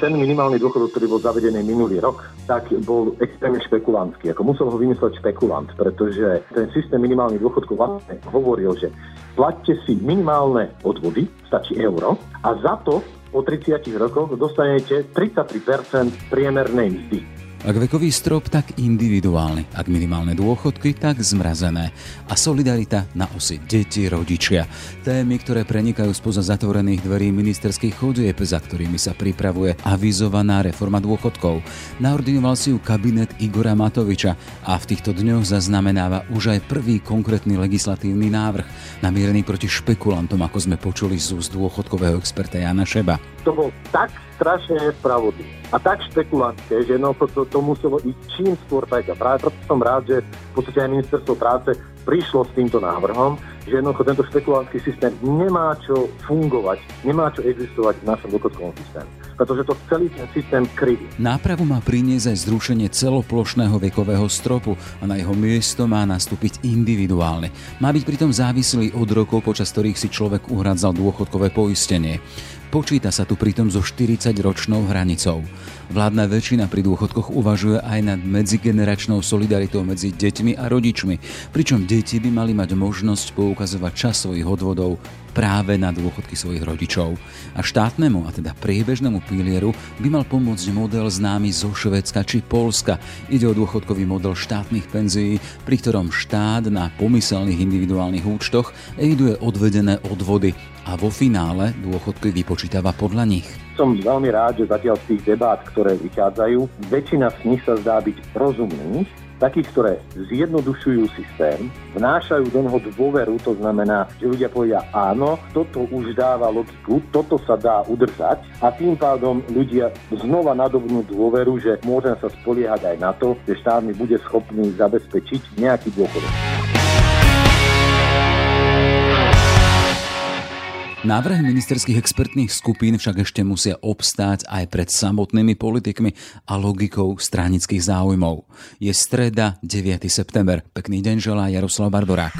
ten minimálny dôchodok, ktorý bol zavedený minulý rok, tak bol extrémne špekulantský. Ako musel ho vymysleť špekulant, pretože ten systém minimálnych dôchodkov vlastne hovoril, že platte si minimálne odvody, stačí euro, a za to po 30 rokoch dostanete 33% priemernej mzdy. Ak vekový strop, tak individuálny. Ak minimálne dôchodky, tak zmrazené. A solidarita na osi deti, rodičia. Témy, ktoré prenikajú spoza zatvorených dverí ministerských chodieb, za ktorými sa pripravuje avizovaná reforma dôchodkov. Naordinoval si ju kabinet Igora Matoviča a v týchto dňoch zaznamenáva už aj prvý konkrétny legislatívny návrh, namierený proti špekulantom, ako sme počuli z úst dôchodkového experta Jana Šeba. To bol tak strašne nespravodlivé a tak špekulantské, že no, to, to muselo ísť čím skôr tak. A práve preto som rád, že v podstate aj ministerstvo práce prišlo s týmto návrhom, že jednoducho tento špekulantský systém nemá čo fungovať, nemá čo existovať v našom dôchodkovom systéme. Pretože to celý ten systém kriví. Nápravu má priniesť aj zrušenie celoplošného vekového stropu a na jeho miesto má nastúpiť individuálne. Má byť pritom závislý od rokov, počas ktorých si človek uhradzal dôchodkové poistenie. Počíta sa tu pritom so 40-ročnou hranicou. Vládna väčšina pri dôchodkoch uvažuje aj nad medzigeneračnou solidaritou medzi deťmi a rodičmi, pričom deti by mali mať možnosť poukazovať čas svojich odvodov práve na dôchodky svojich rodičov. A štátnemu, a teda priebežnému pilieru, by mal pomôcť model známy zo Švedska či Polska. Ide o dôchodkový model štátnych penzií, pri ktorom štát na pomyselných individuálnych účtoch eviduje odvedené odvody a vo finále dôchodky vypočítava podľa nich. Som veľmi rád, že zatiaľ z tých debát, ktoré vychádzajú, väčšina z nich sa zdá byť rozumných, takých, ktoré zjednodušujú systém, vnášajú do neho dôveru, to znamená, že ľudia povedia áno, toto už dáva logiku, toto sa dá udržať a tým pádom ľudia znova nadobnú dôveru, že môžem sa spoliehať aj na to, že štát mi bude schopný zabezpečiť nejaký dôchodok. Návrhy ministerských expertných skupín však ešte musia obstáť aj pred samotnými politikmi a logikou stranických záujmov. Je streda 9. september. Pekný deň želá Jaroslav Barborák.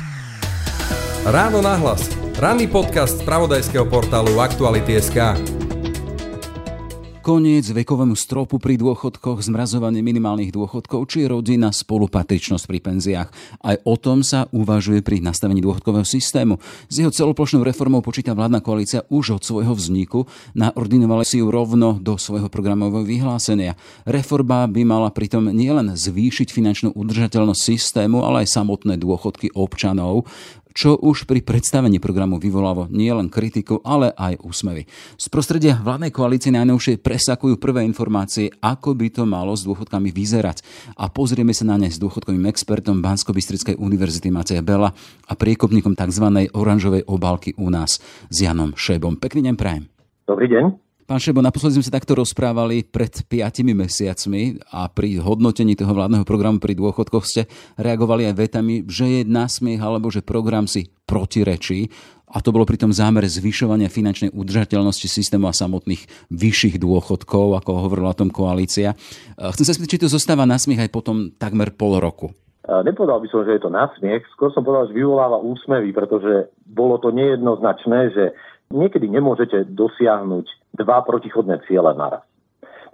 Ráno nahlas. Ranný podcast z pravodajského portálu Aktuality.sk. Koniec vekovému stropu pri dôchodkoch, zmrazovanie minimálnych dôchodkov či rodina spolupatričnosť pri penziách. Aj o tom sa uvažuje pri nastavení dôchodkového systému. S jeho celoplošnou reformou počíta vládna koalícia už od svojho vzniku, naordinovali si ju rovno do svojho programového vyhlásenia. Reforma by mala pritom nielen zvýšiť finančnú udržateľnosť systému, ale aj samotné dôchodky občanov čo už pri predstavení programu vyvolalo nielen kritiku, ale aj úsmevy. Z prostredia vládnej koalície najnovšie presakujú prvé informácie, ako by to malo s dôchodkami vyzerať. A pozrieme sa na ne s dôchodkovým expertom bansko univerzity Mateja Bela a priekopníkom tzv. oranžovej obálky u nás s Janom Šebom. Pekný deň prajem. Dobrý deň. Pán Šebo, naposledy sme sa takto rozprávali pred piatimi mesiacmi a pri hodnotení toho vládneho programu pri dôchodkoch ste reagovali aj vetami, že je nasmiech alebo že program si protirečí a to bolo pri tom zámere zvyšovania finančnej udržateľnosti systému a samotných vyšších dôchodkov, ako hovorila o tom koalícia. Chcem sa spýtať, či to zostáva nasmiech aj potom takmer pol roku. Nepovedal by som, že je to nasmiech, skôr som povedal, že vyvoláva úsmevy, pretože bolo to nejednoznačné, že niekedy nemôžete dosiahnuť dva protichodné ciele naraz.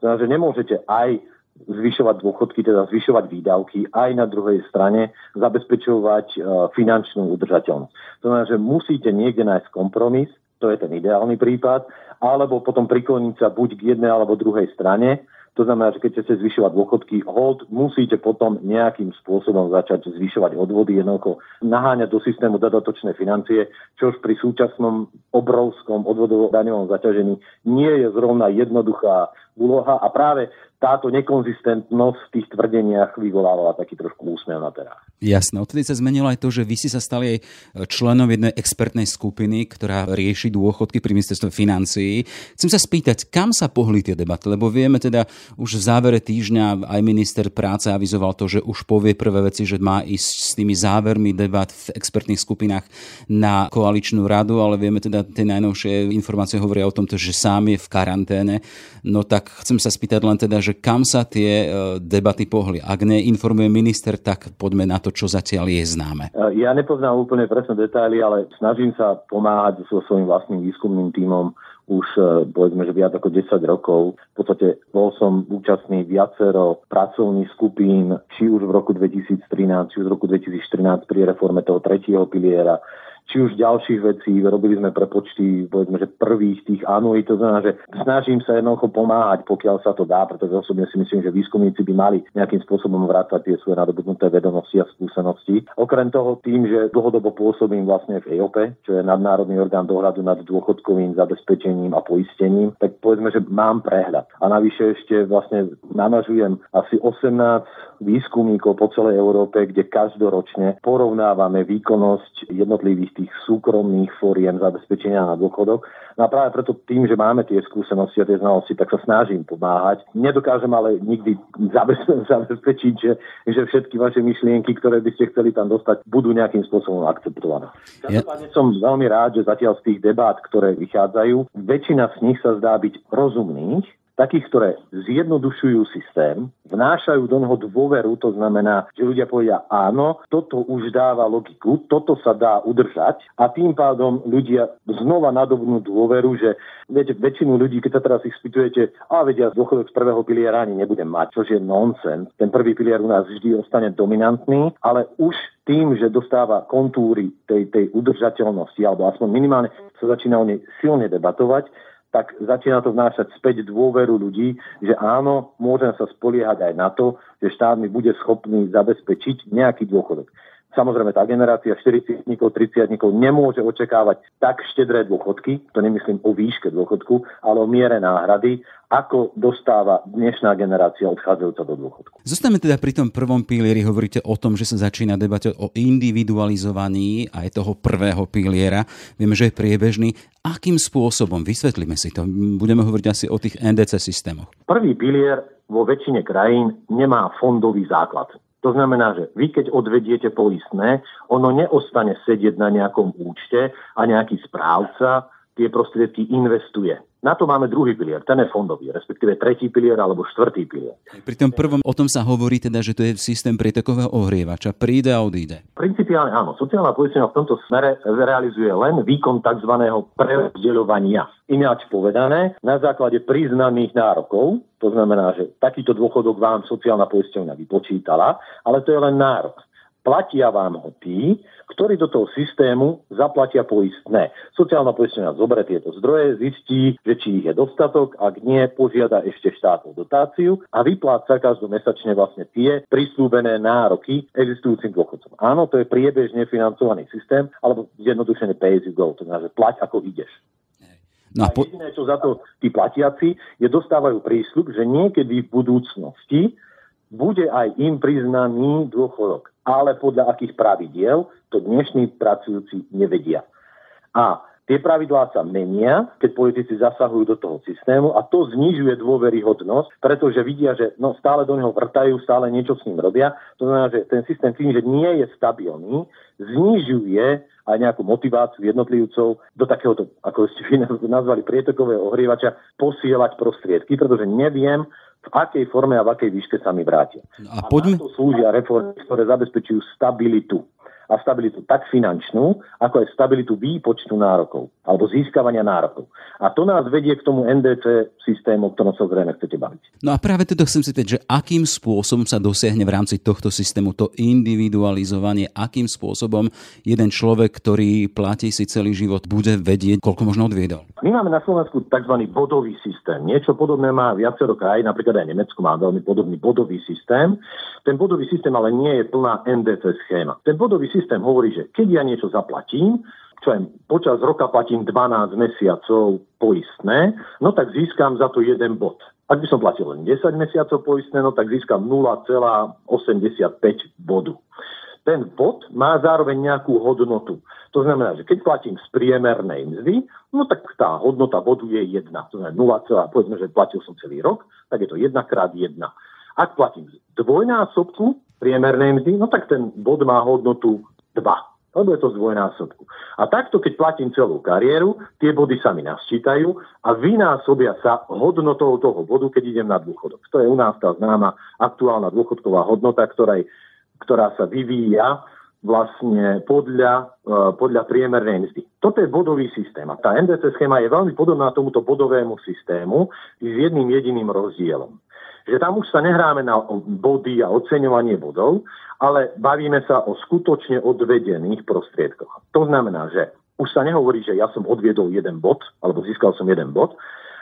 Znamená, že nemôžete aj zvyšovať dôchodky, teda zvyšovať výdavky, aj na druhej strane zabezpečovať e, finančnú udržateľnosť. To znamená, že musíte niekde nájsť kompromis, to je ten ideálny prípad, alebo potom prikloniť sa buď k jednej alebo druhej strane to znamená, že keď chcete zvyšovať dôchodky, hold, musíte potom nejakým spôsobom začať zvyšovať odvody, jednoducho naháňať do systému dodatočné financie, čo už pri súčasnom obrovskom odvodovo daňovom zaťažení nie je zrovna jednoduchá úloha a práve táto nekonzistentnosť v tých tvrdeniach vyvolávala taký trošku úsmev na terách. Jasné, odtedy sa zmenilo aj to, že vy si sa stali aj členom jednej expertnej skupiny, ktorá rieši dôchodky pri ministerstve financií. Chcem sa spýtať, kam sa pohli tie debaty, lebo vieme teda už v závere týždňa aj minister práce avizoval to, že už povie prvé veci, že má ísť s tými závermi debat v expertných skupinách na koaličnú radu, ale vieme teda tie najnovšie informácie hovoria o tom, že sám je v karanténe. No tak chcem sa spýtať len teda, že kam sa tie e, debaty pohli. Ak neinformuje minister, tak poďme na to, čo zatiaľ je známe. E, ja nepoznám úplne presné detaily, ale snažím sa pomáhať so svojím vlastným výskumným tímom už e, povedzme, že viac ako 10 rokov. V podstate bol som účastný viacero pracovných skupín, či už v roku 2013, či už v roku 2014 pri reforme toho tretieho piliera, či už ďalších vecí, robili sme prepočty, povedzme, že prvých tých anuí, to znamená, že snažím sa jednoducho pomáhať, pokiaľ sa to dá, pretože osobne si myslím, že výskumníci by mali nejakým spôsobom vrácať tie svoje nadobudnuté vedomosti a skúsenosti. Okrem toho tým, že dlhodobo pôsobím vlastne v EOP, čo je nadnárodný orgán dohľadu nad dôchodkovým zabezpečením a poistením, tak povedzme, že mám prehľad. A navyše ešte vlastne manažujem asi 18 výskumníkov po celej Európe, kde každoročne porovnávame výkonnosť jednotlivých tých súkromných fóriem zabezpečenia na dôchodok. No a práve preto tým, že máme tie skúsenosti a tie znalosti, tak sa snažím pomáhať. Nedokážem ale nikdy zabezpečiť, že, že všetky vaše myšlienky, ktoré by ste chceli tam dostať, budú nejakým spôsobom akceptované. Každopádne som veľmi rád, že zatiaľ z tých debát, ktoré vychádzajú, väčšina z nich sa zdá byť rozumných, takých, ktoré zjednodušujú systém, vnášajú do neho dôveru, to znamená, že ľudia povedia áno, toto už dáva logiku, toto sa dá udržať a tým pádom ľudia znova nadobnú dôveru, že viete, väčšinu ľudí, keď sa teraz ich spýtujete, a vedia, dôchodok z prvého piliera ani nebudem mať, čo je nonsens. Ten prvý pilier u nás vždy ostane dominantný, ale už tým, že dostáva kontúry tej, tej udržateľnosti, alebo aspoň minimálne sa začína o nej silne debatovať, tak začína to vnášať späť dôveru ľudí, že áno, môžem sa spoliehať aj na to, že štát mi bude schopný zabezpečiť nejaký dôchodok. Samozrejme, tá generácia 40 30 nemôže očakávať tak štedré dôchodky, to nemyslím o výške dôchodku, ale o miere náhrady, ako dostáva dnešná generácia odchádzajúca do dôchodku. Zostame teda pri tom prvom pilieri, hovoríte o tom, že sa začína debatovať o individualizovaní aj toho prvého piliera. Vieme, že je priebežný. Akým spôsobom? Vysvetlíme si to. Budeme hovoriť asi o tých NDC systémoch. Prvý pilier vo väčšine krajín nemá fondový základ. To znamená, že vy keď odvediete poistné, ono neostane sedieť na nejakom účte a nejaký správca tie prostriedky investuje. Na to máme druhý pilier, ten je fondový, respektíve tretí pilier alebo štvrtý pilier. Pri tom prvom o tom sa hovorí teda, že to je systém prietekového ohrievača, príde a odíde. Principiálne áno, sociálna poistenia v tomto smere realizuje len výkon tzv. prerozdeľovania. Ináč povedané, na základe priznaných nárokov, to znamená, že takýto dôchodok vám sociálna poistenia vypočítala, ale to je len nárok platia vám ho tí, ktorí do toho systému zaplatia poistné. Sociálna poistenia zoberie tieto zdroje, zistí, že či ich je dostatok, ak nie, požiada ešte štátnu dotáciu a vypláca každomesačne vlastne tie prislúbené nároky existujúcim dôchodcom. Áno, to je priebežne financovaný systém, alebo zjednodušené pay as you go, to znamená, že plať ako ideš. No a, po... jediné, čo za to tí platiaci, je dostávajú prísľub, že niekedy v budúcnosti bude aj im priznaný dôchodok. Ale podľa akých pravidiel, to dnešní pracujúci nevedia. A tie pravidlá sa menia, keď politici zasahujú do toho systému a to znižuje dôveryhodnosť, pretože vidia, že no, stále do neho vrtajú, stále niečo s ním robia. To znamená, že ten systém tým, že nie je stabilný, znižuje aj nejakú motiváciu jednotlivcov do takéhoto, ako ste nazvali, prietokového ohrievača, posielať prostriedky, pretože neviem, v akej forme a v akej výške sa mi vrátia. No a, poďme... a na to slúžia reformy, ktoré zabezpečujú stabilitu a stabilitu tak finančnú, ako aj stabilitu výpočtu nárokov alebo získavania nárokov. A to nás vedie k tomu NDC systému, o ktorom sa zrejme chcete baviť. No a práve teda chcem si teď, že akým spôsobom sa dosiahne v rámci tohto systému to individualizovanie, akým spôsobom jeden človek, ktorý platí si celý život, bude vedieť, koľko možno odviedol. My máme na Slovensku tzv. bodový systém. Niečo podobné má viacero krajín, napríklad aj Nemecko má veľmi podobný bodový systém. Ten bodový systém ale nie je plná NDC schéma. Ten bodový systém hovorí, že keď ja niečo zaplatím, čo aj počas roka platím 12 mesiacov poistné, no tak získam za to jeden bod. Ak by som platil len 10 mesiacov poistné, no tak získam 0,85 bodu. Ten bod má zároveň nejakú hodnotu. To znamená, že keď platím z priemernej mzdy, no tak tá hodnota bodu je 1. To znamená 0, povedzme, že platil som celý rok, tak je to 1 krát 1. Ak platím dvojnásobku priemernej mzdy, no tak ten bod má hodnotu 2 lebo je to dvojnásobku. A takto, keď platím celú kariéru, tie body sa mi nasčítajú a vynásobia sa hodnotou toho bodu, keď idem na dôchodok. To je u nás tá známa aktuálna dôchodková hodnota, ktorá, ktorá sa vyvíja vlastne podľa, e, podľa priemernej mzdy. Toto je bodový systém a tá NDC schéma je veľmi podobná tomuto bodovému systému s jedným jediným rozdielom. Že tam už sa nehráme na body a oceňovanie bodov, ale bavíme sa o skutočne odvedených prostriedkoch. To znamená, že už sa nehovorí, že ja som odviedol jeden bod, alebo získal som jeden bod,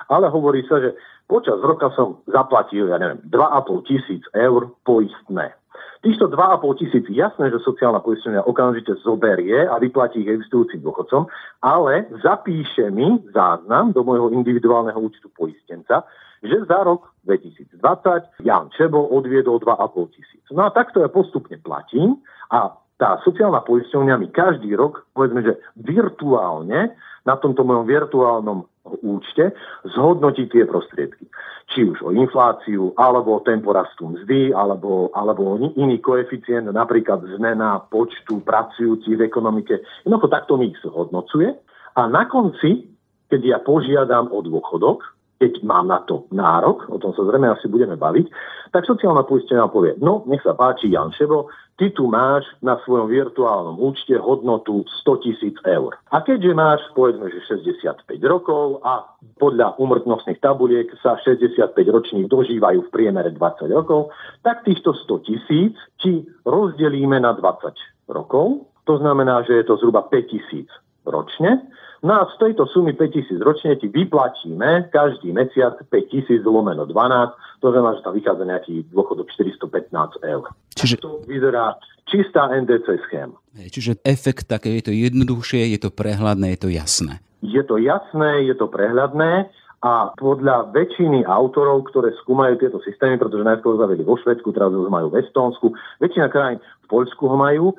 ale hovorí sa, že počas roka som zaplatil, ja neviem, 2,5 tisíc eur poistné. Týchto 2,5 tisíc, jasné, že sociálna poistenia okamžite zoberie a vyplatí ich existujúcim dôchodcom, ale zapíše mi záznam do môjho individuálneho účtu poistenca, že za rok 2020 Jan Čebo odviedol 2,5 tisíc. No a takto ja postupne platím a tá sociálna poisťovňa mi každý rok, povedzme, že virtuálne na tomto mojom virtuálnom účte zhodnotí tie prostriedky. Či už o infláciu, alebo o tempo rastu mzdy, alebo, alebo iný koeficient, napríklad zmena počtu pracujúcich v ekonomike. Jednoducho takto mi ich zhodnocuje. A na konci, keď ja požiadam o dôchodok, keď mám na to nárok, o tom sa zrejme asi budeme baviť, tak sociálna poistenia povie, no nech sa páči Jan Ševo, ty tu máš na svojom virtuálnom účte hodnotu 100 tisíc eur. A keďže máš, povedzme, že 65 rokov a podľa umrtnostných tabuliek sa 65 ročných dožívajú v priemere 20 rokov, tak týchto 100 tisíc ti rozdelíme na 20 rokov. To znamená, že je to zhruba 5 tisíc ročne No a z tejto sumy 5000 ročne ti vyplatíme každý mesiac 5000 lomeno 12, to znamená, že tam vychádza nejaký dôchodok 415 eur. Čiže... To vyzerá čistá NDC schéma. Čiže efekt také je to jednoduchšie, je to prehľadné, je to jasné. Je to jasné, je to prehľadné a podľa väčšiny autorov, ktoré skúmajú tieto systémy, pretože najskôr zavedli vo Švedsku, teraz ho majú v Estónsku, väčšina krajín v Poľsku ho majú,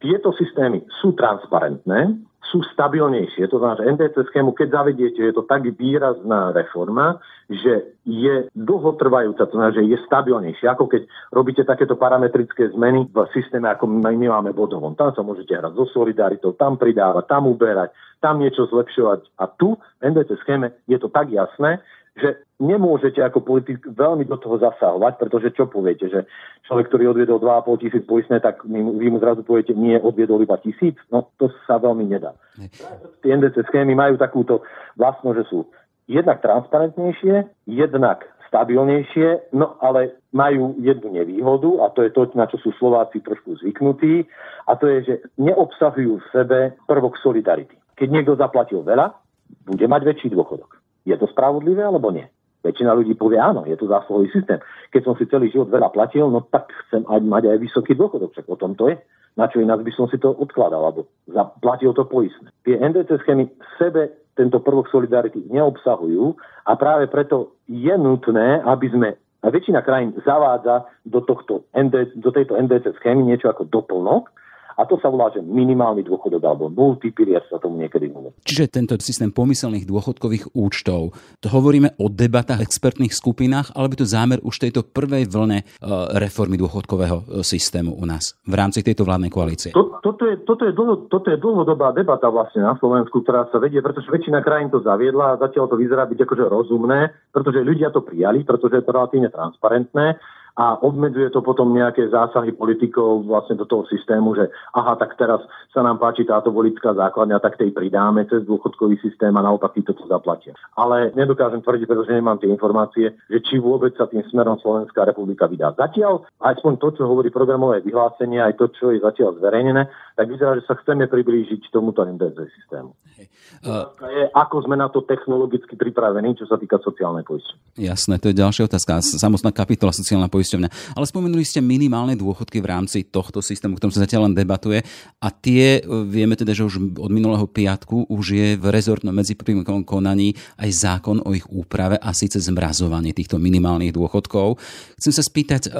tieto systémy sú transparentné, sú stabilnejšie. To znamená, že NDC schému, keď zavediete, je to tak výrazná reforma, že je dlhotrvajúca, to znamená, že je stabilnejšie. Ako keď robíte takéto parametrické zmeny v systéme, ako my, my máme bodovom. Tam sa môžete hrať so solidaritou, tam pridávať, tam uberať, tam niečo zlepšovať. A tu v NDC schéme je to tak jasné, že nemôžete ako politik veľmi do toho zasahovať, pretože čo poviete, že človek, ktorý odviedol 2,5 tisíc poistné, tak vy mu zrazu poviete, nie, odviedol iba tisíc, no to sa veľmi nedá. Tie NDC schémy majú takúto vlastnosť, že sú jednak transparentnejšie, jednak stabilnejšie, no ale majú jednu nevýhodu a to je to, na čo sú Slováci trošku zvyknutí a to je, že neobsahujú v sebe prvok solidarity. Keď niekto zaplatil veľa, bude mať väčší dôchodok. Je to spravodlivé alebo nie? Väčšina ľudí povie áno, je to zásluhový systém. Keď som si celý život veľa platil, no tak chcem aj mať aj vysoký dôchodok, však o tom to je. Na čo inak by som si to odkladal, alebo zaplatil to poistné. Tie NDC schémy v sebe tento prvok solidarity neobsahujú a práve preto je nutné, aby sme a väčšina krajín zavádza do, tohto do tejto NDC schémy niečo ako doplnok, a to sa volá, že minimálny dôchodok alebo multipilier sa tomu niekedy hovorí. Čiže tento systém pomyselných dôchodkových účtov, to hovoríme o debatách, expertných skupinách, alebo to zámer už tejto prvej vlne e, reformy dôchodkového e, systému u nás v rámci tejto vládnej koalície? To, toto, je, toto, je dlho, toto je dlhodobá debata vlastne na Slovensku, ktorá sa vedie, pretože väčšina krajín to zaviedla a zatiaľ to vyzerá byť akože rozumné, pretože ľudia to prijali, pretože je to relatívne transparentné a obmedzuje to potom nejaké zásahy politikov vlastne do toho systému, že aha, tak teraz sa nám páči táto voličská základňa, tak tej pridáme cez dôchodkový systém a naopak títo to zaplatia. Ale nedokážem tvrdiť, pretože nemám tie informácie, že či vôbec sa tým smerom Slovenská republika vydá. Zatiaľ, aspoň to, čo hovorí programové vyhlásenie, aj to, čo je zatiaľ zverejnené, tak vyzerá, že sa chceme priblížiť tomuto NDZ systému. Uh, je, ako sme na to technologicky pripravení, čo sa týka sociálnej poisťovne. Jasné, to je ďalšia otázka. Samostná kapitola sociálna poisťovňa. Ale spomenuli ste minimálne dôchodky v rámci tohto systému, ktorom sa zatiaľ len debatuje. A tie, e, vieme teda, že už od minulého piatku už je v rezortnom medziprýmkovom konaní aj zákon o ich úprave a síce zmrazovanie týchto minimálnych dôchodkov. Chcem sa spýtať, e,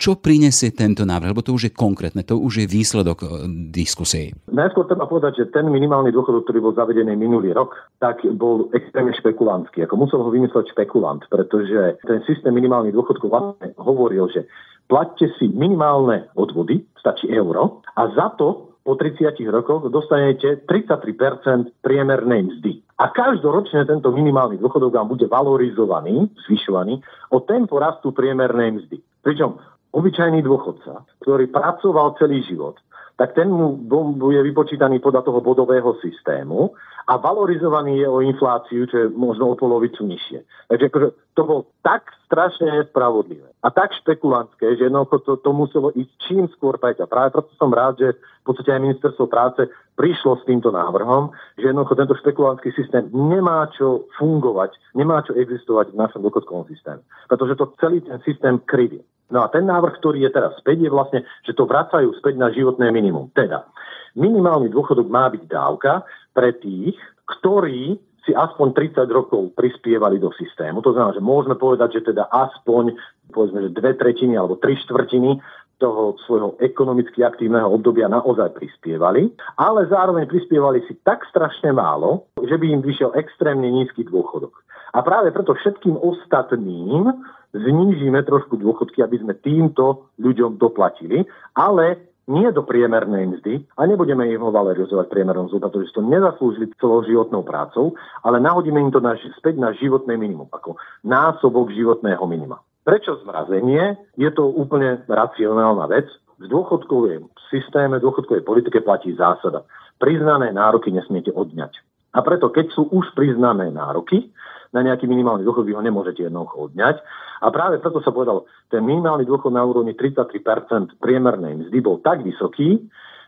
čo prinesie tento návrh, lebo to už je konkrétne, to už je výsledok e, diskusii. Najskôr treba povedať, že ten minimálny dôchodok, ktorý bol zavedený minulý rok, tak bol extrémne špekulantský. Ako musel ho vymysleť špekulant, pretože ten systém minimálnych dôchodkov vlastne hovoril, že platte si minimálne odvody, stačí euro, a za to po 30 rokoch dostanete 33% priemernej mzdy. A každoročne tento minimálny dôchodok vám bude valorizovaný, zvyšovaný o tempo rastu priemernej mzdy. Pričom obyčajný dôchodca, ktorý pracoval celý život, tak ten mu bude vypočítaný podľa toho bodového systému a valorizovaný je o infláciu, čo je možno o polovicu nižšie. Takže akože to bolo tak strašne nespravodlivé a tak špekulantské, že jednoducho to, to muselo ísť čím skôr preč. A práve preto som rád, že v podstate aj ministerstvo práce prišlo s týmto návrhom, že jednoducho tento špekulantský systém nemá čo fungovať, nemá čo existovať v našom dôchodkovom systéme. Pretože to celý ten systém krivie. No a ten návrh, ktorý je teraz späť, je vlastne, že to vracajú späť na životné minimum. Teda, minimálny dôchodok má byť dávka pre tých, ktorí si aspoň 30 rokov prispievali do systému. To znamená, že môžeme povedať, že teda aspoň povedzme, že dve tretiny alebo tri štvrtiny toho svojho ekonomicky aktívneho obdobia naozaj prispievali, ale zároveň prispievali si tak strašne málo, že by im vyšiel extrémne nízky dôchodok. A práve preto všetkým ostatným znížime trošku dôchodky, aby sme týmto ľuďom doplatili, ale nie do priemernej mzdy a nebudeme im ho valorizovať priemernou mzdu, pretože to nezaslúžili celoživotnou prácou, ale nahodíme im to na, späť na životné minimum, ako násobok životného minima. Prečo zmrazenie? Je to úplne racionálna vec. V dôchodkovej systéme, dôchodkovej politike platí zásada. Priznané nároky nesmiete odňať. A preto, keď sú už priznané nároky, na nejaký minimálny dôchod vy ho nemôžete jednoducho odňať. A práve preto sa povedal, ten minimálny dôchod na úrovni 33% priemernej mzdy bol tak vysoký,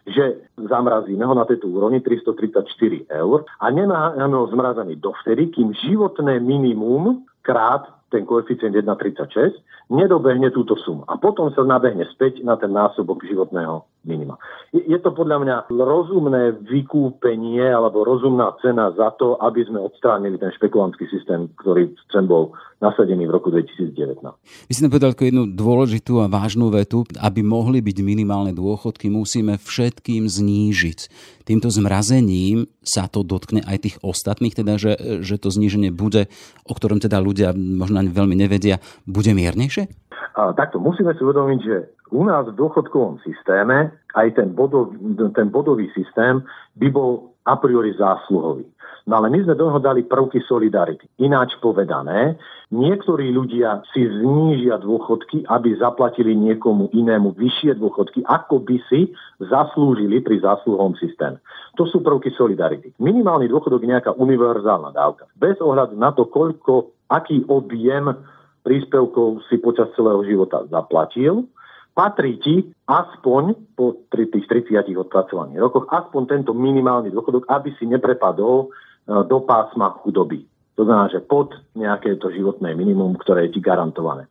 že zamrazíme ho na tejto úrovni 334 eur a nemáme ho zmrazený dovtedy, kým životné minimum krát ten koeficient 1,36 nedobehne túto sumu. A potom sa nabehne späť na ten násobok životného minima. Je, to podľa mňa rozumné vykúpenie alebo rozumná cena za to, aby sme odstránili ten špekulantský systém, ktorý sem bol nasadený v roku 2019. Vy ste povedal jednu dôležitú a vážnu vetu. Aby mohli byť minimálne dôchodky, musíme všetkým znížiť. Týmto zmrazením sa to dotkne aj tých ostatných, teda že, že to zníženie bude, o ktorom teda ľudia možno veľmi nevedia, bude miernejšie? A, takto musíme si uvedomiť, že u nás v dôchodkovom systéme aj ten, bodov, ten bodový systém by bol a priori zásluhový. No ale my sme do dali prvky solidarity. Ináč povedané, niektorí ľudia si znížia dôchodky, aby zaplatili niekomu inému vyššie dôchodky, ako by si zaslúžili pri zásluhovom systéme. To sú prvky solidarity. Minimálny dôchodok je nejaká univerzálna dávka. Bez ohľadu na to, koľko, aký objem príspevkov si počas celého života zaplatil, patrí ti aspoň po tých 30 odpracovaných rokoch, aspoň tento minimálny dôchodok, aby si neprepadol do pásma chudoby. To znamená, že pod nejaké to životné minimum, ktoré je ti garantované.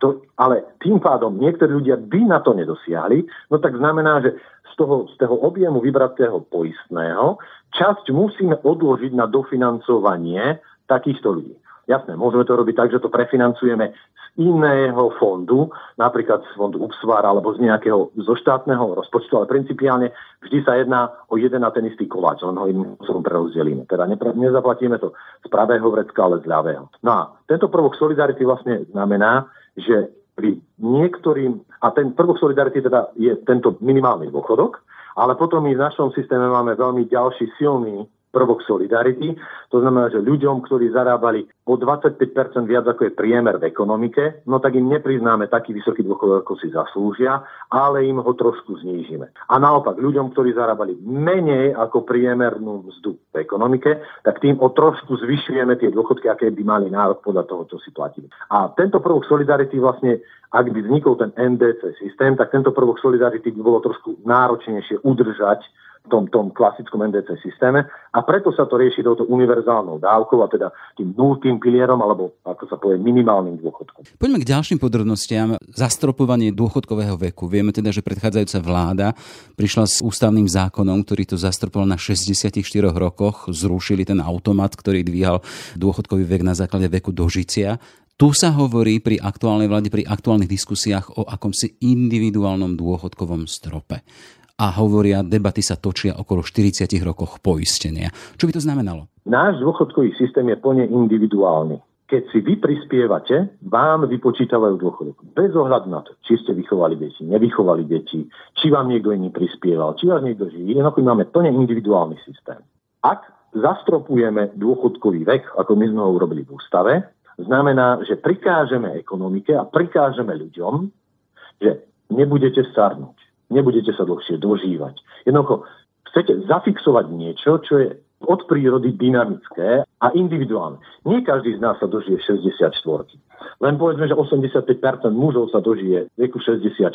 To, ale tým pádom niektorí ľudia by na to nedosiahli, no tak znamená, že z toho, z toho objemu vybratého poistného časť musíme odložiť na dofinancovanie takýchto ľudí. Jasné, môžeme to robiť tak, že to prefinancujeme z iného fondu, napríklad z fondu UPSVAR alebo z nejakého zo štátneho rozpočtu, ale principiálne vždy sa jedná o jeden a ten istý koláč, len ho iným spôsobom prerozdelíme. Teda nezaplatíme to z pravého vrecka, ale z ľavého. No a tento prvok solidarity vlastne znamená, že pri niektorým, a ten prvok solidarity teda je tento minimálny dôchodok, ale potom my v našom systéme máme veľmi ďalší silný prvok solidarity. To znamená, že ľuďom, ktorí zarábali o 25% viac ako je priemer v ekonomike, no tak im nepriznáme taký vysoký dôchodok, ako si zaslúžia, ale im ho trošku znížime. A naopak, ľuďom, ktorí zarábali menej ako priemernú mzdu v ekonomike, tak tým o trošku zvyšujeme tie dôchodky, aké by mali nárok podľa toho, čo si platili. A tento prvok solidarity vlastne ak by vznikol ten NDC systém, tak tento prvok solidarity by bolo trošku náročnejšie udržať tom, tom klasickom NDC systéme a preto sa to rieši touto univerzálnou dávkou a teda tým nultým pilierom alebo ako sa povie minimálnym dôchodkom. Poďme k ďalším podrobnostiam. Zastropovanie dôchodkového veku. Vieme teda, že predchádzajúca vláda prišla s ústavným zákonom, ktorý to zastropoval na 64 rokoch. Zrušili ten automat, ktorý dvíhal dôchodkový vek na základe veku dožicia. Tu sa hovorí pri aktuálnej vláde, pri aktuálnych diskusiách o akomsi individuálnom dôchodkovom strope a hovoria, debaty sa točia okolo 40 rokoch poistenia. Čo by to znamenalo? Náš dôchodkový systém je plne individuálny. Keď si vy prispievate, vám vypočítavajú dôchodok. Bez ohľadu na to, či ste vychovali deti, nevychovali deti, či vám niekto iný prispieval, či vás niekto živí. Jednoducho máme plne individuálny systém. Ak zastropujeme dôchodkový vek, ako my sme ho urobili v ústave, znamená, že prikážeme ekonomike a prikážeme ľuďom, že nebudete starnúť nebudete sa dlhšie dožívať. Jednoducho, chcete zafixovať niečo, čo je od prírody dynamické a individuálne. Nie každý z nás sa dožije 64. Len povedzme, že 85% mužov sa dožije veku 64.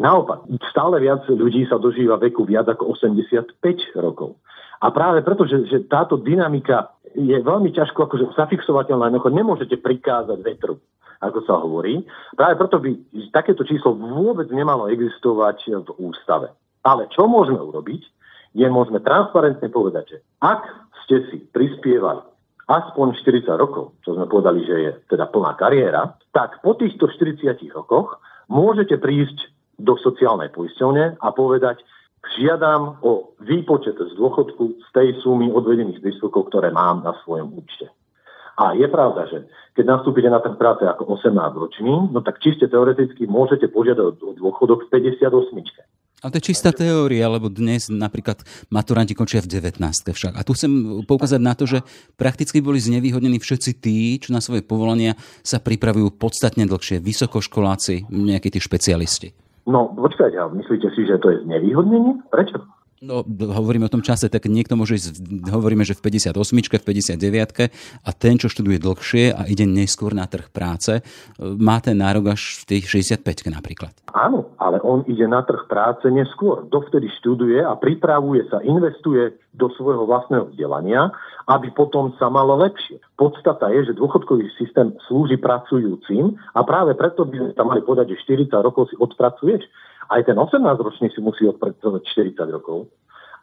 Naopak, stále viac ľudí sa dožíva veku viac ako 85 rokov. A práve preto, že, že táto dynamika je veľmi ťažko akože zafixovateľná, nemôžete prikázať vetru ako sa hovorí. Práve preto by takéto číslo vôbec nemalo existovať v ústave. Ale čo môžeme urobiť? je môžeme transparentne povedať, že ak ste si prispievali aspoň 40 rokov, čo sme povedali, že je teda plná kariéra, tak po týchto 40 rokoch môžete prísť do sociálnej poisťovne a povedať, žiadam o výpočet z dôchodku z tej sumy odvedených príspevkov, ktoré mám na svojom účte. A je pravda, že keď nastúpite na ten práce ako 18 ročný, no tak čiste teoreticky môžete požiadať o dôchodok v 58. Ale to je čistá teória, lebo dnes napríklad maturanti končia v 19. však. A tu chcem poukázať na to, že prakticky boli znevýhodnení všetci tí, čo na svoje povolania sa pripravujú podstatne dlhšie. Vysokoškoláci, nejakí tí špecialisti. No, počkajte, myslíte si, že to je znevýhodnenie? Prečo? No, hovoríme o tom čase, tak niekto môže ísť, hovoríme, že v 58, v 59 a ten, čo študuje dlhšie a ide neskôr na trh práce, má ten nárok až v tých 65 napríklad. Áno, ale on ide na trh práce neskôr. Dovtedy študuje a pripravuje sa, investuje do svojho vlastného vzdelania, aby potom sa malo lepšie. Podstata je, že dôchodkový systém slúži pracujúcim a práve preto by sme tam mali povedať, že 40 rokov si odpracuješ aj ten 18-ročný si musí odpracovať 40 rokov.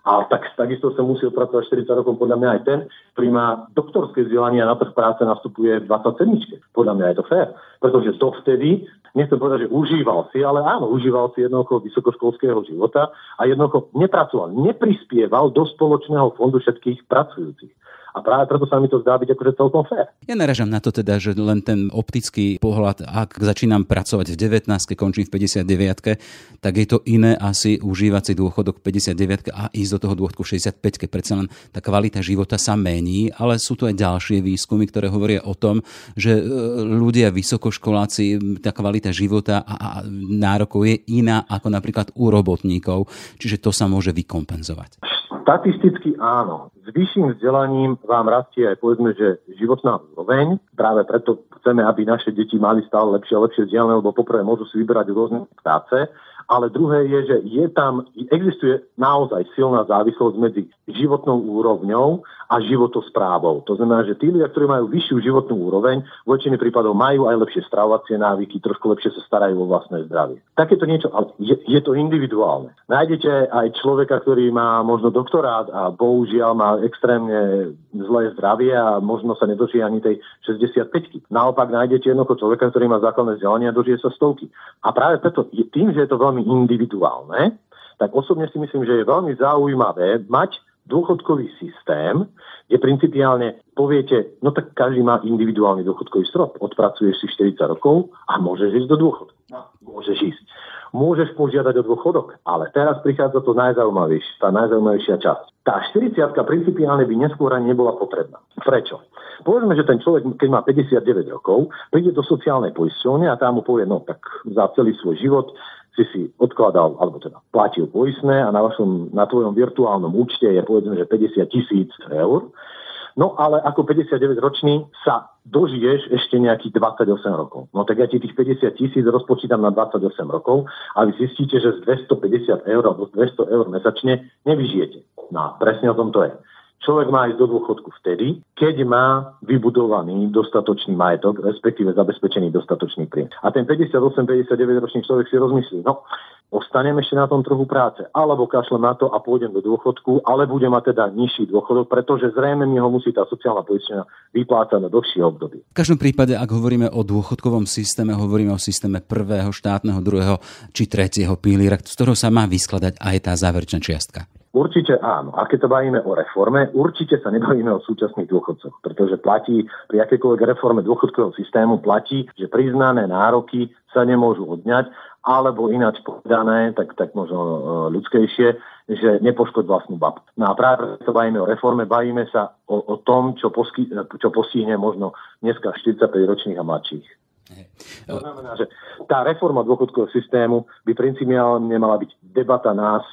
A tak, takisto sa musí odpracovať 40 rokov, podľa mňa aj ten, ktorý má doktorské vzdelanie a na trh práce nastupuje v 27. Podľa mňa je to fér. Pretože dovtedy, nechcem povedať, že užíval si, ale áno, užíval si jednoducho vysokoškolského života a jednoducho nepracoval, neprispieval do spoločného fondu všetkých pracujúcich. A práve preto sa mi to zdá byť akože celkom fér. Ja naražam na to teda, že len ten optický pohľad, ak začínam pracovať v 19, končím v 59, tak je to iné asi užívať si dôchodok v 59 a ísť do toho dôchodku v 65, predsa len tá kvalita života sa mení, ale sú tu aj ďalšie výskumy, ktoré hovoria o tom, že e, ľudia vysokoškoláci, tá kvalita života a nárokov je iná ako napríklad u robotníkov, čiže to sa môže vykompenzovať. Statisticky áno. S vyšším vzdelaním vám rastie aj povedzme, že životná úroveň. Práve preto chceme, aby naše deti mali stále lepšie a lepšie vzdelanie, lebo poprvé môžu si vyberať rôzne práce ale druhé je, že je tam, existuje naozaj silná závislosť medzi životnou úrovňou a životosprávou. To znamená, že tí ľudia, ktorí majú vyššiu životnú úroveň, v väčšine prípadov majú aj lepšie stravovacie návyky, trošku lepšie sa starajú o vlastné zdravie. Takéto niečo, ale je, je to individuálne. Nájdete aj človeka, ktorý má možno doktorát a bohužiaľ má extrémne zlé zdravie a možno sa nedožije ani tej 65 Naopak nájdete jednoducho človeka, ktorý má základné vzdelanie a dožije sa stovky. A práve preto, tým, že je to veľmi veľmi individuálne, tak osobne si myslím, že je veľmi zaujímavé mať dôchodkový systém, kde principiálne poviete, no tak každý má individuálny dôchodkový strop. Odpracuješ si 40 rokov a môžeš ísť do dôchodku. No, môžeš ísť. Môžeš požiadať o dôchodok, ale teraz prichádza to najzaujímavejšia, tá najzaujímavejšia časť. Tá 40 principiálne by neskôr ani nebola potrebná. Prečo? Povedzme, že ten človek, keď má 59 rokov, príde do sociálnej poisťovne a tam mu povie, no tak za celý svoj život si si odkladal, alebo teda platil poistné a na, vašom, na tvojom virtuálnom účte je povedzme, že 50 tisíc eur. No ale ako 59 ročný sa dožiješ ešte nejakých 28 rokov. No tak ja ti tých 50 tisíc rozpočítam na 28 rokov a vy zistíte, že z 250 eur alebo 200 eur mesačne nevyžijete. No presne o tom to je. Človek má ísť do dôchodku vtedy, keď má vybudovaný dostatočný majetok, respektíve zabezpečený dostatočný príjem. A ten 58-59 ročný človek si rozmyslí, no, ostanem ešte na tom trhu práce, alebo kašlem na to a pôjdem do dôchodku, ale budem mať teda nižší dôchodok, pretože zrejme mi ho musí tá sociálna poistenia vyplácať na dlhšie obdobie. V každom prípade, ak hovoríme o dôchodkovom systéme, hovoríme o systéme prvého, štátneho, druhého či tretieho piliera, z ktorého sa má vyskladať aj tá záverečná čiastka. Určite áno. A keď sa bavíme o reforme, určite sa nebavíme o súčasných dôchodcoch, pretože platí pri akékoľvek reforme dôchodkového systému platí, že priznané nároky sa nemôžu odňať, alebo ináč povedané, tak, tak možno e, ľudskejšie, že nepoškod vlastnú bab. No a práve sa bavíme o reforme, bavíme sa o, o tom, čo, posky, čo postihne možno dneska 45 ročných a mladších. To znamená, že tá reforma dôchodkového systému by principiálne mala byť debata nás,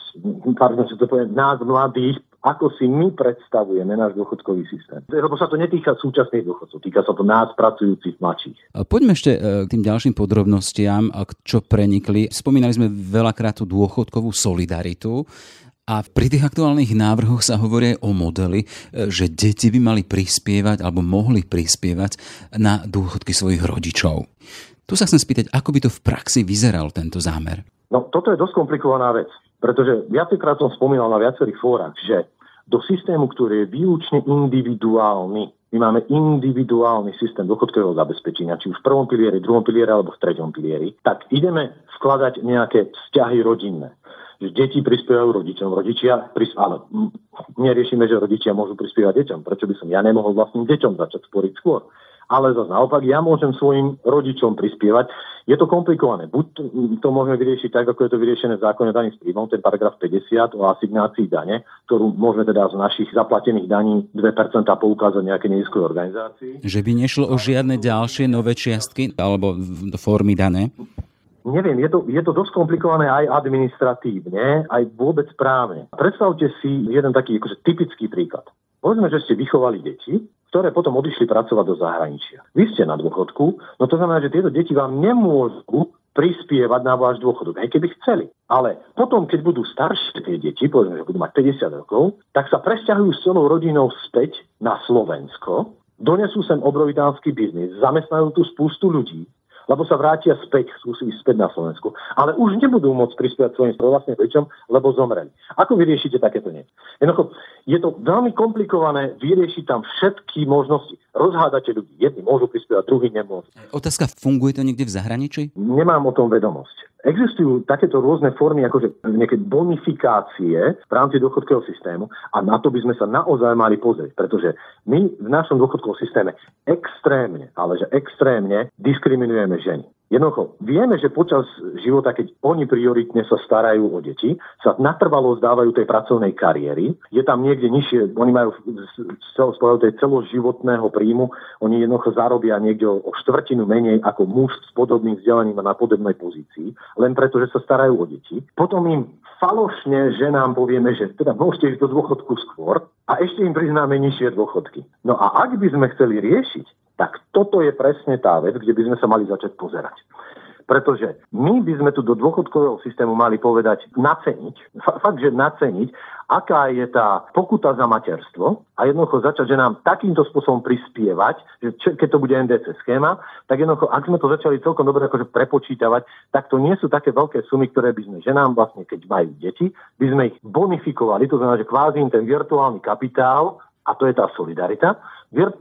pardon, že to poviem, nás mladých, ako si my predstavujeme náš dôchodkový systém. Lebo sa to netýka súčasných dôchodcov, týka sa to nás, pracujúcich mladších. Poďme ešte e, k tým ďalším podrobnostiam, čo prenikli. Spomínali sme veľakrát tú dôchodkovú solidaritu. A pri tých aktuálnych návrhoch sa hovorí o modeli, e, že deti by mali prispievať alebo mohli prispievať na dôchodky svojich rodičov. Tu sa chcem spýtať, ako by to v praxi vyzeral tento zámer? No, toto je dosť komplikovaná vec. Pretože viacejkrát som spomínal na viacerých fórach, že do systému, ktorý je výlučne individuálny, my máme individuálny systém dôchodkového zabezpečenia, či už v prvom pilieri, druhom pilieri alebo v treťom pilieri, tak ideme skladať nejaké vzťahy rodinné. Že deti prispievajú rodičom, rodičia, pris- ale neriešime, že rodičia môžu prispievať deťom. Prečo by som ja nemohol vlastným deťom začať sporiť skôr? ale zase naopak ja môžem svojim rodičom prispievať. Je to komplikované. Buď to môžeme vyriešiť tak, ako je to vyriešené v zákone s príjmom, ten paragraf 50 o asignácii dane, ktorú môžeme teda z našich zaplatených daní 2% poukázať nejaké nízkej organizácii. Že by nešlo o žiadne ďalšie nové čiastky alebo formy dane? Neviem, je to, je to dosť komplikované aj administratívne, aj vôbec právne. Predstavte si jeden taký akože typický príklad. Povedzme, že ste vychovali deti ktoré potom odišli pracovať do zahraničia. Vy ste na dôchodku, no to znamená, že tieto deti vám nemôžu prispievať na váš dôchodok, aj keby chceli. Ale potom, keď budú staršie tie deti, povedzme, že budú mať 50 rokov, tak sa presťahujú s celou rodinou späť na Slovensko, donesú sem obrovitánsky biznis, zamestnajú tu spustu ľudí, lebo sa vrátia späť, chcú si späť na Slovensku. Ale už nebudú môcť prispievať svojim vlastným rodičom, lebo zomreli. Ako vyriešite takéto niečo? Jednoducho, je to veľmi komplikované vyriešiť tam všetky možnosti. Rozhádate ľudí. Jedni môžu prispievať, druhí nemôžu. Otázka, funguje to niekde v zahraničí? Nemám o tom vedomosť. Existujú takéto rôzne formy, akože nejaké bonifikácie v rámci dôchodkového systému a na to by sme sa naozaj mali pozrieť, pretože my v našom dôchodkovom systéme extrémne, ale že extrémne diskriminujeme ženy. Jednoducho, vieme, že počas života, keď oni prioritne sa starajú o deti, sa natrvalo zdávajú tej pracovnej kariéry. Je tam niekde nižšie, oni majú z tej celoživotného príjmu, oni jednoducho zarobia niekde o štvrtinu menej ako muž s podobným vzdelaním a na podobnej pozícii, len preto, že sa starajú o deti. Potom im falošne ženám povieme, že teda môžete ísť do dôchodku skôr a ešte im priznáme nižšie dôchodky. No a ak by sme chceli riešiť tak toto je presne tá vec, kde by sme sa mali začať pozerať. Pretože my by sme tu do dôchodkového systému mali povedať, naceniť, fakt, že naceniť, aká je tá pokuta za materstvo a jednoducho začať, že nám takýmto spôsobom prispievať, že čo, keď to bude NDC schéma, tak jednoducho, ak sme to začali celkom dobre akože prepočítavať, tak to nie sú také veľké sumy, ktoré by sme ženám vlastne, keď majú deti, by sme ich bonifikovali, to znamená, že kvázi ten virtuálny kapitál a to je tá solidarita,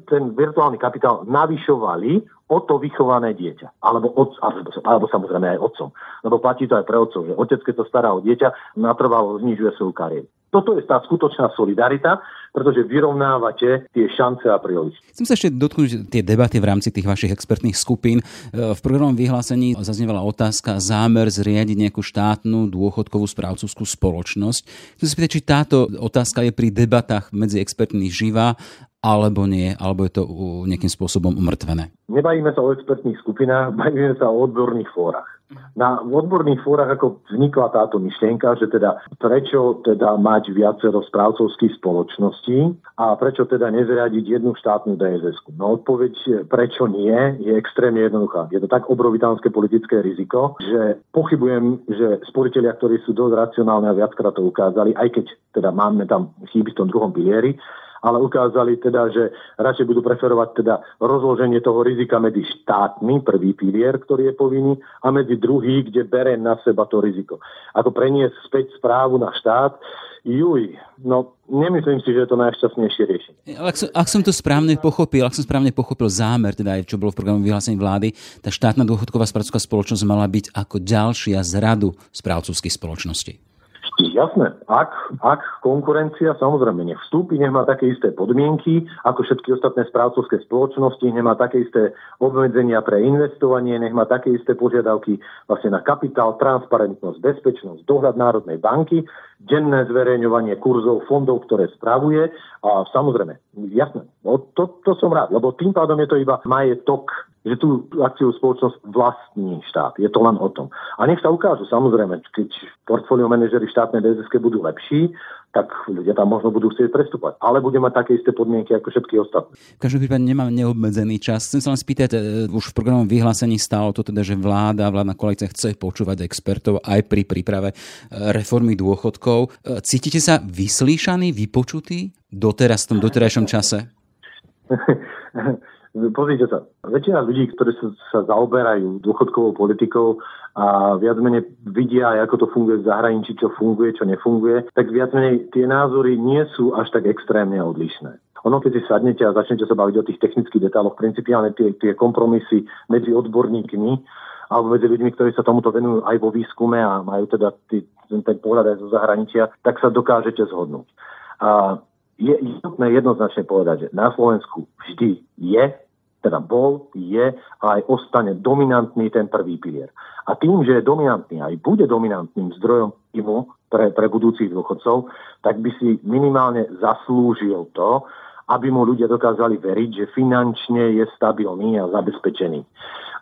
ten virtuálny kapitál navyšovali o to vychované dieťa. Alebo, od, alebo, alebo samozrejme aj otcom. Lebo platí to aj pre otcov, že otec, keď to stará o dieťa, natrvalo znižuje svoju kariéru. Toto je tá skutočná solidarita, pretože vyrovnávate tie šance a priority. Chcem sa ešte dotknúť tie debaty v rámci tých vašich expertných skupín. E, v programovom vyhlásení zaznievala otázka zámer zriadiť nejakú štátnu dôchodkovú správcovskú spoločnosť. Chcem sa spýtať, či táto otázka je pri debatách medzi expertmi živá alebo nie, alebo je to nejakým spôsobom umrtvené? Nebavíme sa o expertných skupinách, bavíme sa o odborných fórach. Na odborných fórach ako vznikla táto myšlienka, že teda prečo teda mať viacero správcovských spoločností a prečo teda nezriadiť jednu štátnu dss. No odpoveď prečo nie je extrémne jednoduchá. Je to tak obrovitánske politické riziko, že pochybujem, že sporiteľia, ktorí sú dosť racionálne a viackrát to ukázali, aj keď teda máme tam chyby v tom druhom pilieri, ale ukázali teda, že radšej budú preferovať teda rozloženie toho rizika medzi štátmi, prvý pilier, ktorý je povinný, a medzi druhý, kde bere na seba to riziko. Ako preniesť späť správu na štát, juj, no nemyslím si, že je to najšťastnejšie riešenie. Ak som, ak som to správne pochopil, ak som správne pochopil zámer, teda aj čo bolo v programu vyhlásení vlády, tá štátna dôchodková správcovská spoločnosť mala byť ako ďalšia z radu správcovských spoločností. Jasné, ak, ak konkurencia samozrejme nech vstúpi, nech má také isté podmienky ako všetky ostatné správcovské spoločnosti, nech má také isté obmedzenia pre investovanie, nech má také isté požiadavky vlastne na kapitál, transparentnosť, bezpečnosť, dohľad Národnej banky, denné zverejňovanie kurzov fondov, ktoré spravuje. A samozrejme, jasné, no to, to som rád, lebo tým pádom je to iba majetok že tú akciu spoločnosť vlastní štát. Je to len o tom. A nech sa ukážu, samozrejme, keď portfólio manažery štátnej DZS budú lepší, tak ľudia tam možno budú chcieť prestúpať. Ale bude mať také isté podmienky ako všetky ostatní. V každom prípade nemám neobmedzený čas. Chcem sa len spýtať, e, už v programom vyhlásení stálo to teda, že vláda, vládna koalícia chce počúvať expertov aj pri príprave e, reformy dôchodkov. E, cítite sa vyslíšaní, vypočutí doteraz v tom doterajšom čase? Pozrite sa, väčšina ľudí, ktorí sa, sa zaoberajú dôchodkovou politikou a viac menej vidia, ako to funguje v zahraničí, čo funguje, čo nefunguje, tak viac menej tie názory nie sú až tak extrémne odlišné. Ono, keď si sadnete a začnete sa baviť o tých technických detailoch, principiálne tie, tie kompromisy medzi odborníkmi alebo medzi ľuďmi, ktorí sa tomuto venujú aj vo výskume a majú teda tý, ten, ten pohľad aj zo zahraničia, tak sa dokážete zhodnúť. A je nutné jednoznačne povedať, že na Slovensku vždy je, teda bol, je a aj ostane dominantný ten prvý pilier. A tým, že je dominantný, aj bude dominantným zdrojom príjmu pre, pre budúcich dôchodcov, tak by si minimálne zaslúžil to, aby mu ľudia dokázali veriť, že finančne je stabilný a zabezpečený.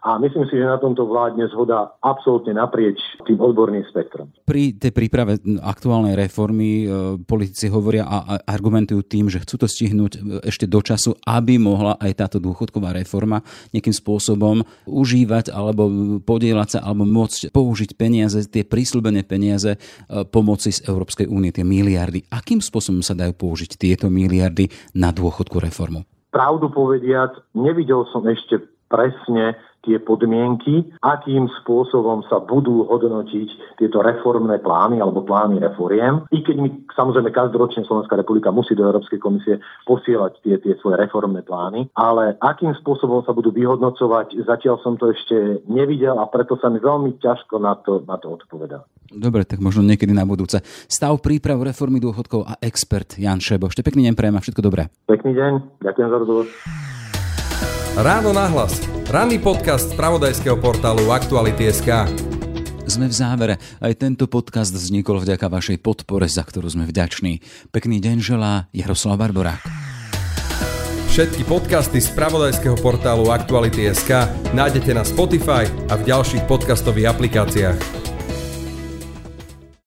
A myslím si, že na tomto vládne zhoda absolútne naprieč tým odborným spektrom. Pri tej príprave aktuálnej reformy e, politici hovoria a argumentujú tým, že chcú to stihnúť e, ešte do času, aby mohla aj táto dôchodková reforma nejakým spôsobom užívať alebo podielať sa alebo môcť použiť peniaze, tie prísľubené peniaze e, pomoci z Európskej únie, tie miliardy. Akým spôsobom sa dajú použiť tieto miliardy na dôchodku reformu? Pravdu povediac, nevidel som ešte presne tie podmienky, akým spôsobom sa budú hodnotiť tieto reformné plány alebo plány reforiem. I keď mi samozrejme každoročne Slovenská republika musí do Európskej komisie posielať tie, tie svoje reformné plány, ale akým spôsobom sa budú vyhodnocovať, zatiaľ som to ešte nevidel a preto sa mi veľmi ťažko na to, na to odpovedal. Dobre, tak možno niekedy na budúce. Stav príprav reformy dôchodkov a expert Jan Šebo. Ešte pekný deň prejem a všetko dobré. Pekný deň, ďakujem za rozhovor. Ráno nahlas. Ranný podcast z pravodajského portálu Aktuality.sk. Sme v závere. Aj tento podcast vznikol vďaka vašej podpore, za ktorú sme vďační. Pekný deň želá Jaroslav Barborák. Všetky podcasty z pravodajského portálu Aktuality.sk nájdete na Spotify a v ďalších podcastových aplikáciách.